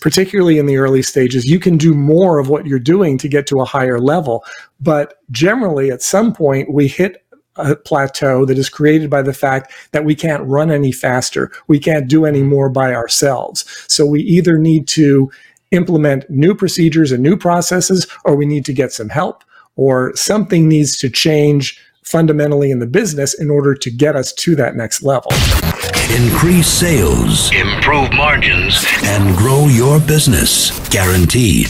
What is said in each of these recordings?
particularly in the early stages, you can do more of what you're doing to get to a higher level. But generally, at some point, we hit a plateau that is created by the fact that we can't run any faster. We can't do any more by ourselves. So we either need to implement new procedures and new processes, or we need to get some help, or something needs to change fundamentally in the business in order to get us to that next level. Increase sales, improve margins, and grow your business. Guaranteed.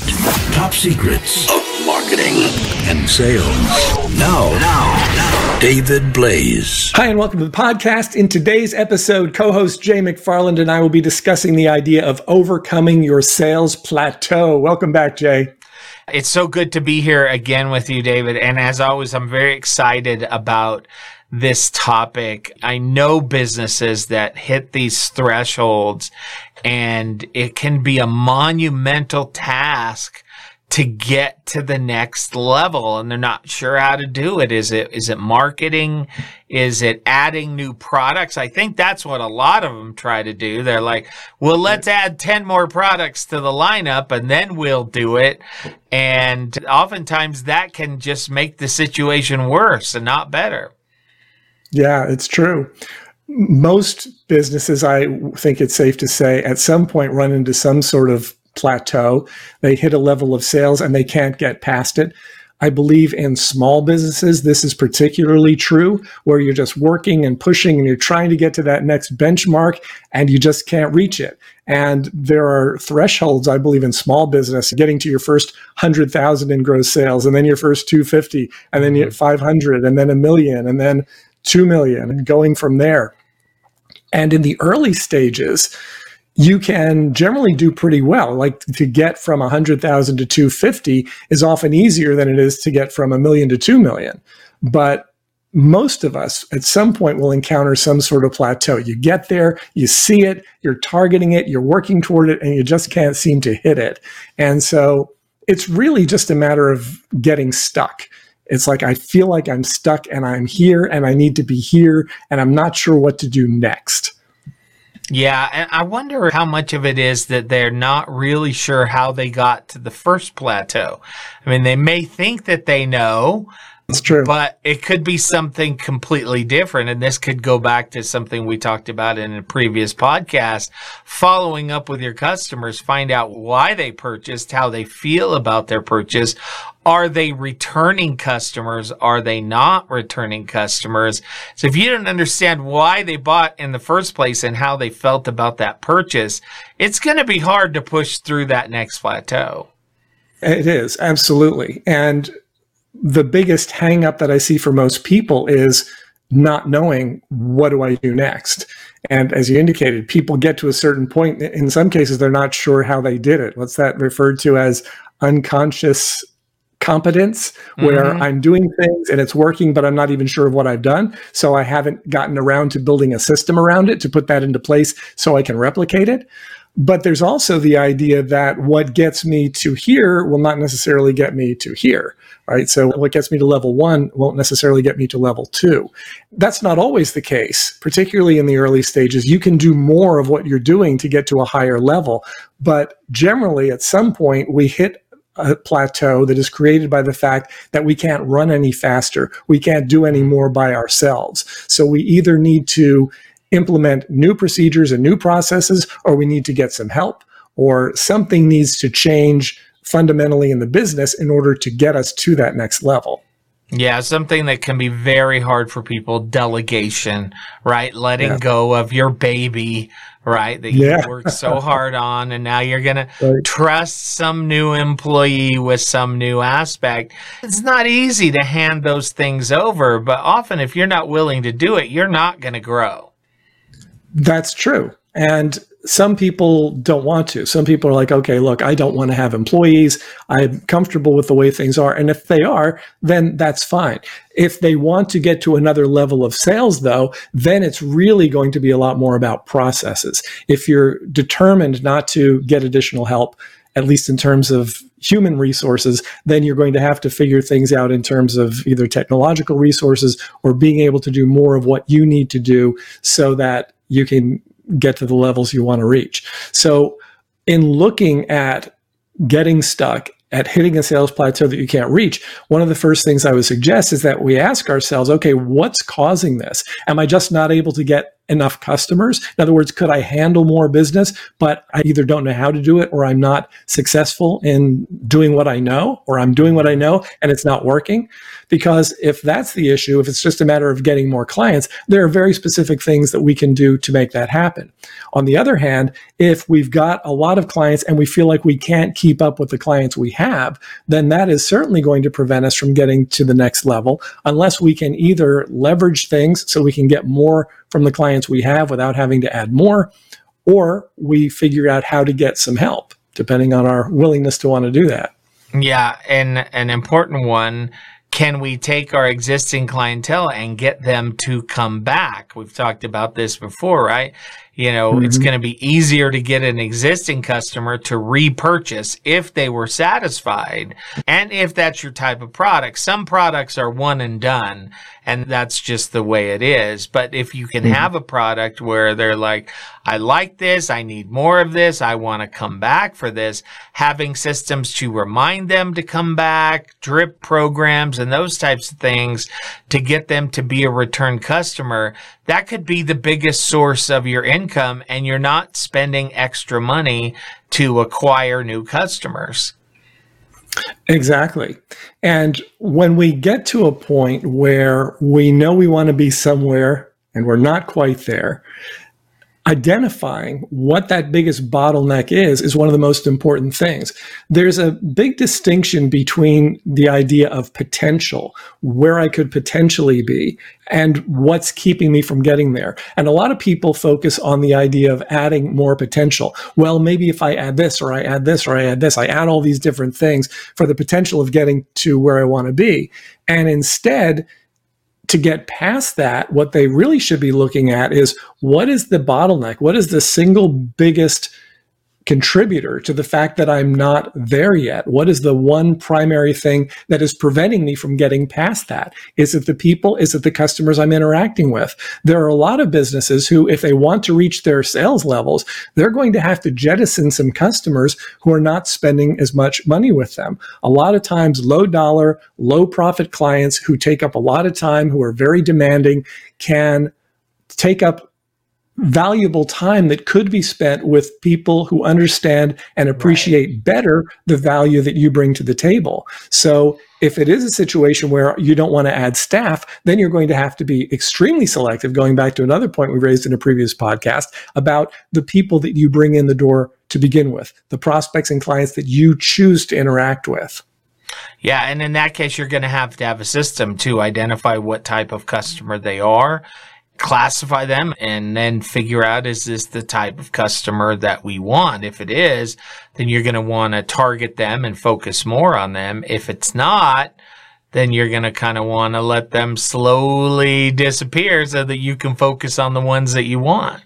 Top secrets of marketing and sales. Now, now, now. David Blaze. Hi, and welcome to the podcast. In today's episode, co host Jay McFarland and I will be discussing the idea of overcoming your sales plateau. Welcome back, Jay. It's so good to be here again with you, David. And as always, I'm very excited about this topic. I know businesses that hit these thresholds and it can be a monumental task to get to the next level and they're not sure how to do it. Is it, is it marketing? Is it adding new products? I think that's what a lot of them try to do. They're like, well, let's add 10 more products to the lineup and then we'll do it. And oftentimes that can just make the situation worse and not better. Yeah, it's true. Most businesses, I think it's safe to say, at some point run into some sort of plateau. They hit a level of sales and they can't get past it. I believe in small businesses, this is particularly true, where you're just working and pushing and you're trying to get to that next benchmark and you just can't reach it. And there are thresholds, I believe, in small business, getting to your first 100,000 in gross sales, and then your first 250, and then you mm-hmm. 500, and then a million, and then 2 million, and going from there. And in the early stages, you can generally do pretty well. Like to get from 100,000 to 250 is often easier than it is to get from a million to 2 million. But most of us at some point will encounter some sort of plateau. You get there, you see it, you're targeting it, you're working toward it, and you just can't seem to hit it. And so it's really just a matter of getting stuck. It's like I feel like I'm stuck and I'm here and I need to be here and I'm not sure what to do next. Yeah, and I wonder how much of it is that they're not really sure how they got to the first plateau. I mean, they may think that they know, it's true. But it could be something completely different. And this could go back to something we talked about in a previous podcast. Following up with your customers, find out why they purchased, how they feel about their purchase. Are they returning customers? Are they not returning customers? So if you don't understand why they bought in the first place and how they felt about that purchase, it's going to be hard to push through that next plateau. It is absolutely. And the biggest hangup that I see for most people is not knowing what do I do next. And as you indicated, people get to a certain point. In some cases, they're not sure how they did it. What's that referred to as unconscious competence, where mm-hmm. I'm doing things and it's working, but I'm not even sure of what I've done. So I haven't gotten around to building a system around it to put that into place so I can replicate it. But there's also the idea that what gets me to here will not necessarily get me to here right? So what gets me to level one won't necessarily get me to level two. That's not always the case, particularly in the early stages. You can do more of what you're doing to get to a higher level. But generally, at some point, we hit a plateau that is created by the fact that we can't run any faster. We can't do any more by ourselves. So we either need to implement new procedures and new processes, or we need to get some help, or something needs to change fundamentally in the business in order to get us to that next level. Yeah, something that can be very hard for people delegation, right? Letting yeah. go of your baby, right? That yeah. you worked so hard on, and now you're going right. to trust some new employee with some new aspect. It's not easy to hand those things over, but often if you're not willing to do it, you're not going to grow. That's true. And some people don't want to. Some people are like, okay, look, I don't want to have employees. I'm comfortable with the way things are. And if they are, then that's fine. If they want to get to another level of sales, though, then it's really going to be a lot more about processes. If you're determined not to get additional help, at least in terms of human resources, then you're going to have to figure things out in terms of either technological resources or being able to do more of what you need to do so that you can get to the levels you want to reach. So in looking at getting stuck at hitting a sales plateau that you can't reach, one of the first things I would suggest is that we ask ourselves, okay, what's causing this? Am I just not able to get enough customers? In other words, could I handle more business, but I either don't know how to do it or I'm not successful in doing what I know or I'm doing what I know and it's not working? Because if that's the issue, if it's just a matter of getting more clients, there are very specific things that we can do to make that happen. On the other hand, if we've got a lot of clients and we feel like we can't keep up with the clients we have, then that is certainly going to prevent us from getting to the next level unless we can either leverage things so we can get more from the clients we have without having to add more, or we figure out how to get some help, depending on our willingness to want to do that. Yeah, and an important one can we take our existing clientele and get them to come back? We've talked about this before, right? You know, mm-hmm. it's going to be easier to get an existing customer to repurchase if they were satisfied. And if that's your type of product, some products are one and done and that's just the way it is. But if you can mm-hmm. have a product where they're like, I like this, I need more of this, I want to come back for this, having systems to remind them to come back, drip programs and those types of things to get them to be a return customer, that could be the biggest source of your income and you're not spending extra money to acquire new customers. Exactly. And when we get to a point where we know we want to be somewhere and we're not quite there, identifying what that biggest bottleneck is is one of the most important things. There's a big distinction between the idea of potential, where I could potentially be, and what's keeping me from getting there. And a lot of people focus on the idea of adding more potential. Well, maybe if I add this or I add this or I add this, I add all these different things for the potential of getting to where I want to be. And instead, to get past that, what they really should be looking at is what is the bottleneck? What is the single biggest contributor to the fact that I'm not there yet? What is the one primary thing that is preventing me from getting past that? Is it the people? Is it the customers I'm interacting with? There are a lot of businesses who, if they want to reach their sales levels, they're going to have to jettison some customers who are not spending as much money with them. A lot of times, low dollar, low profit clients who take up a lot of time, who are very demanding, can take up valuable time that could be spent with people who understand and appreciate right. better the value that you bring to the table. So if it is a situation where you don't want to add staff, then you're going to have to be extremely selective, going back to another point we raised in a previous podcast about the people that you bring in the door to begin with, the prospects and clients that you choose to interact with. Yeah, and in that case, you're going to have to have a system to identify what type of customer they are classify them and then figure out is this the type of customer that we want? If it is, then you're going to want to target them and focus more on them. If it's not, then you're going to kind of want to let them slowly disappear so that you can focus on the ones that you want.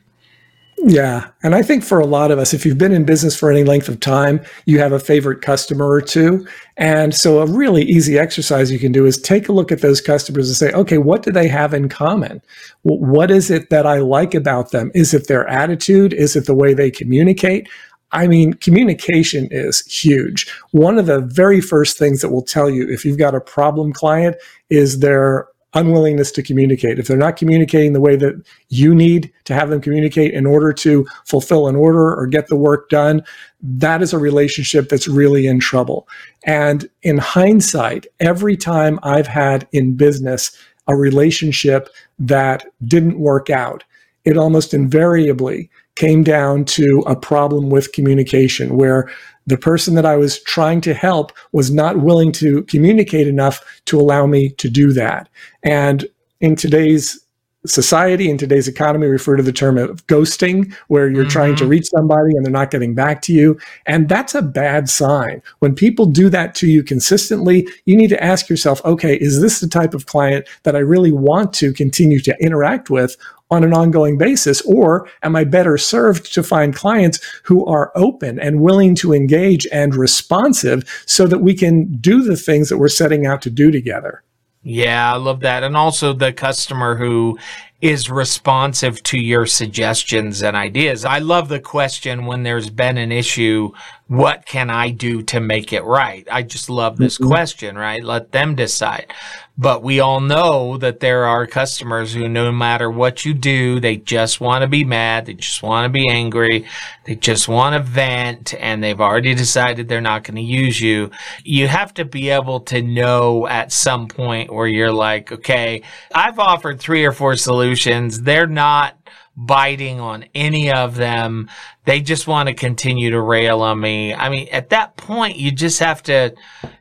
Yeah. And I think for a lot of us, if you've been in business for any length of time, you have a favorite customer or two. And so a really easy exercise you can do is take a look at those customers and say, okay, what do they have in common? What is it that I like about them? Is it their attitude? Is it the way they communicate? I mean, communication is huge. One of the very first things that will tell you if you've got a problem client is their unwillingness to communicate. If they're not communicating the way that you need to have them communicate in order to fulfill an order or get the work done, that is a relationship that's really in trouble. And in hindsight, every time I've had in business a relationship that didn't work out, it almost invariably came down to a problem with communication where the person that I was trying to help was not willing to communicate enough to allow me to do that. And in today's society, in today's economy, refer to the term of ghosting, where you're mm-hmm. trying to mm-hmm. reach somebody and they're not getting back to you. And that's a bad sign. When people do that to you consistently, you need to ask yourself, okay, is this the type of client that I really want to continue to interact with? On an ongoing basis? Or am I better served to find clients who are open and willing to engage and responsive so that we can do the things that we're setting out to do together? Yeah, I love that. And also the customer who is responsive to your suggestions and ideas. I love the question when there's been an issue, what can I do to make it right? I just love this mm-hmm. question, right? Let them decide. But we all know that there are customers who, no matter what you do, they just want to be mad. They just want to be angry. They just want to vent and they've already decided they're not going to use you. You have to be able to know at some point where you're like, okay, I've offered three or four solutions. They're not biting on any of them. They just want to continue to rail on me. I mean, at that point, you just have to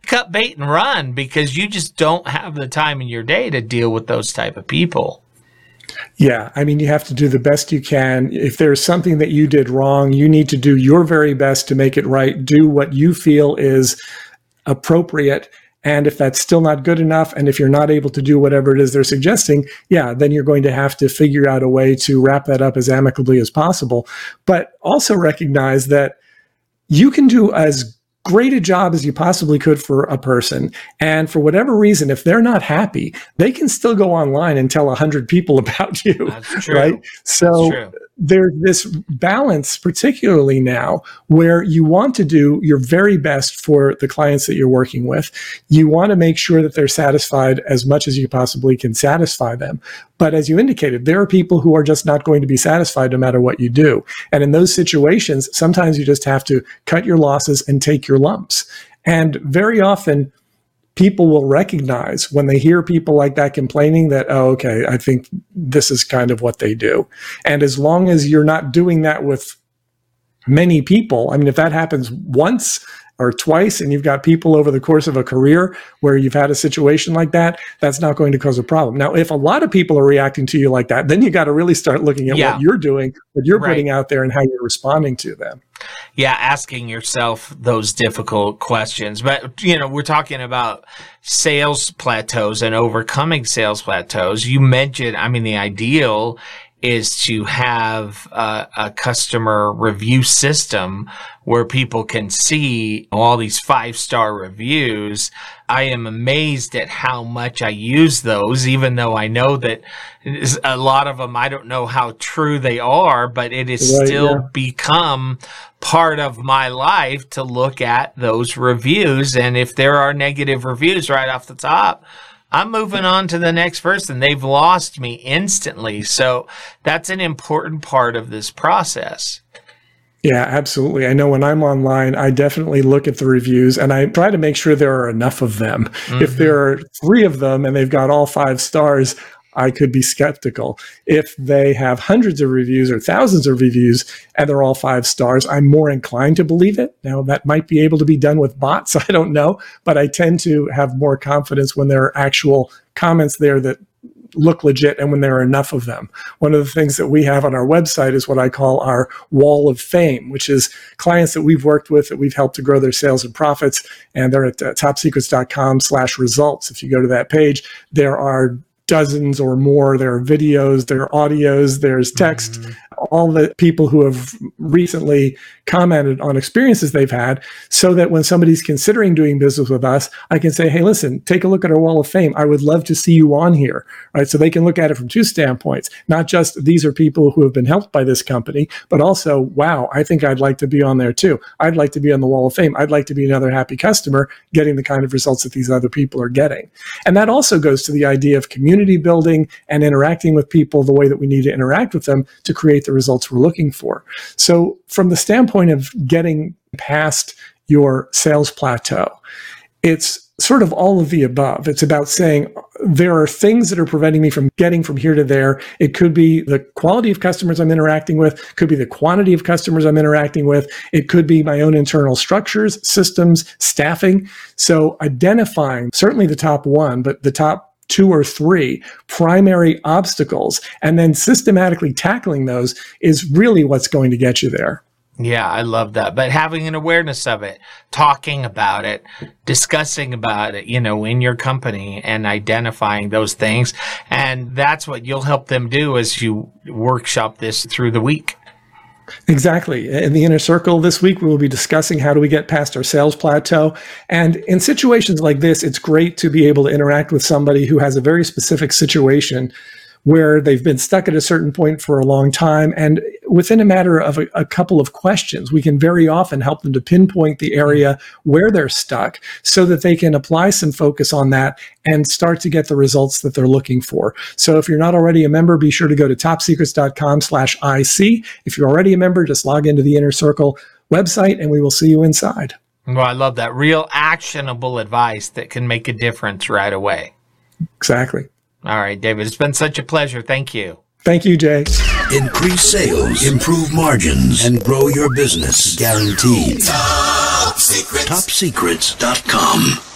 cut bait and run because you just don't have the time in your day to deal with those type of people. Yeah, I mean, you have to do the best you can. If there's something that you did wrong, you need to do your very best to make it right. Do what you feel is appropriate and if that's still not good enough, and if you're not able to do whatever it is they're suggesting, yeah, then you're going to have to figure out a way to wrap that up as amicably as possible. But also recognize that you can do as great a job as you possibly could for a person. And for whatever reason, if they're not happy, they can still go online and tell a hundred people about you. Right. So there's this balance, particularly now, where you want to do your very best for the clients that you're working with. You want to make sure that they're satisfied as much as you possibly can satisfy them. But as you indicated, there are people who are just not going to be satisfied no matter what you do. And in those situations, sometimes you just have to cut your losses and take your lumps. And very often, people will recognize when they hear people like that complaining that, oh, okay, I think this is kind of what they do. And as long as you're not doing that with many people, I mean, if that happens once, or twice and you've got people over the course of a career where you've had a situation like that, that's not going to cause a problem. Now, if a lot of people are reacting to you like that, then you got to really start looking at yeah. what you're doing, what you're right. putting out there and how you're responding to them. Yeah, asking yourself those difficult questions. But, you know, we're talking about sales plateaus and overcoming sales plateaus. You mentioned, I mean, the ideal is to have a, a, customer review system where people can see all these five star reviews. I am amazed at how much I use those, even though I know that a lot of them, I don't know how true they are, but it has right, still yeah. become part of my life to look at those reviews. And if there are negative reviews right off the top, I'm moving on to the next person. They've lost me instantly. So that's an important part of this process. Yeah, absolutely. I know when I'm online, I definitely look at the reviews and I try to make sure there are enough of them. Mm-hmm. If there are three of them and they've got all five stars, I could be skeptical. If they have hundreds of reviews or thousands of reviews and they're all five stars, I'm more inclined to believe it. Now, that might be able to be done with bots. I don't know, but I tend to have more confidence when there are actual comments there that look legit and when there are enough of them. One of the things that we have on our website is what I call our wall of fame, which is clients that we've worked with that we've helped to grow their sales and profits. And they're at uh, topsecrets.com slash results. If you go to that page, there are dozens or more. There are videos, there are audios, there's text, mm-hmm all the people who have recently commented on experiences they've had so that when somebody's considering doing business with us, I can say, hey, listen, take a look at our wall of fame. I would love to see you on here. Right. So they can look at it from two standpoints, not just these are people who have been helped by this company, but also, wow, I think I'd like to be on there too. I'd like to be on the wall of fame. I'd like to be another happy customer getting the kind of results that these other people are getting. And that also goes to the idea of community building and interacting with people the way that we need to interact with them to create the results we're looking for. So, from the standpoint of getting past your sales plateau, it's sort of all of the above. It's about saying there are things that are preventing me from getting from here to there. It could be the quality of customers I'm interacting with, could be the quantity of customers I'm interacting with, it could be my own internal structures, systems, staffing. So identifying certainly the top one, but the top two or three primary obstacles and then systematically tackling those is really what's going to get you there. Yeah, I love that. But having an awareness of it, talking about it, discussing about it, you know, in your company and identifying those things. And that's what you'll help them do as you workshop this through the week. Exactly. In the inner circle this week, we will be discussing how do we get past our sales plateau. And in situations like this, it's great to be able to interact with somebody who has a very specific situation where they've been stuck at a certain point for a long time. And within a matter of a, a, couple of questions, we can very often help them to pinpoint the area where they're stuck so that they can apply some focus on that and start to get the results that they're looking for. So if you're not already a member, be sure to go to topsecrets.com slash IC. If you're already a member, just log into the inner circle website and we will see you inside. Well, I love that. Real actionable advice that can make a difference right away. Exactly. All right, David. It's been such a pleasure. Thank you. Thank you, Jay. Increase sales, improve margins, and grow your business. Guaranteed. Top Secrets. TopSecrets.com.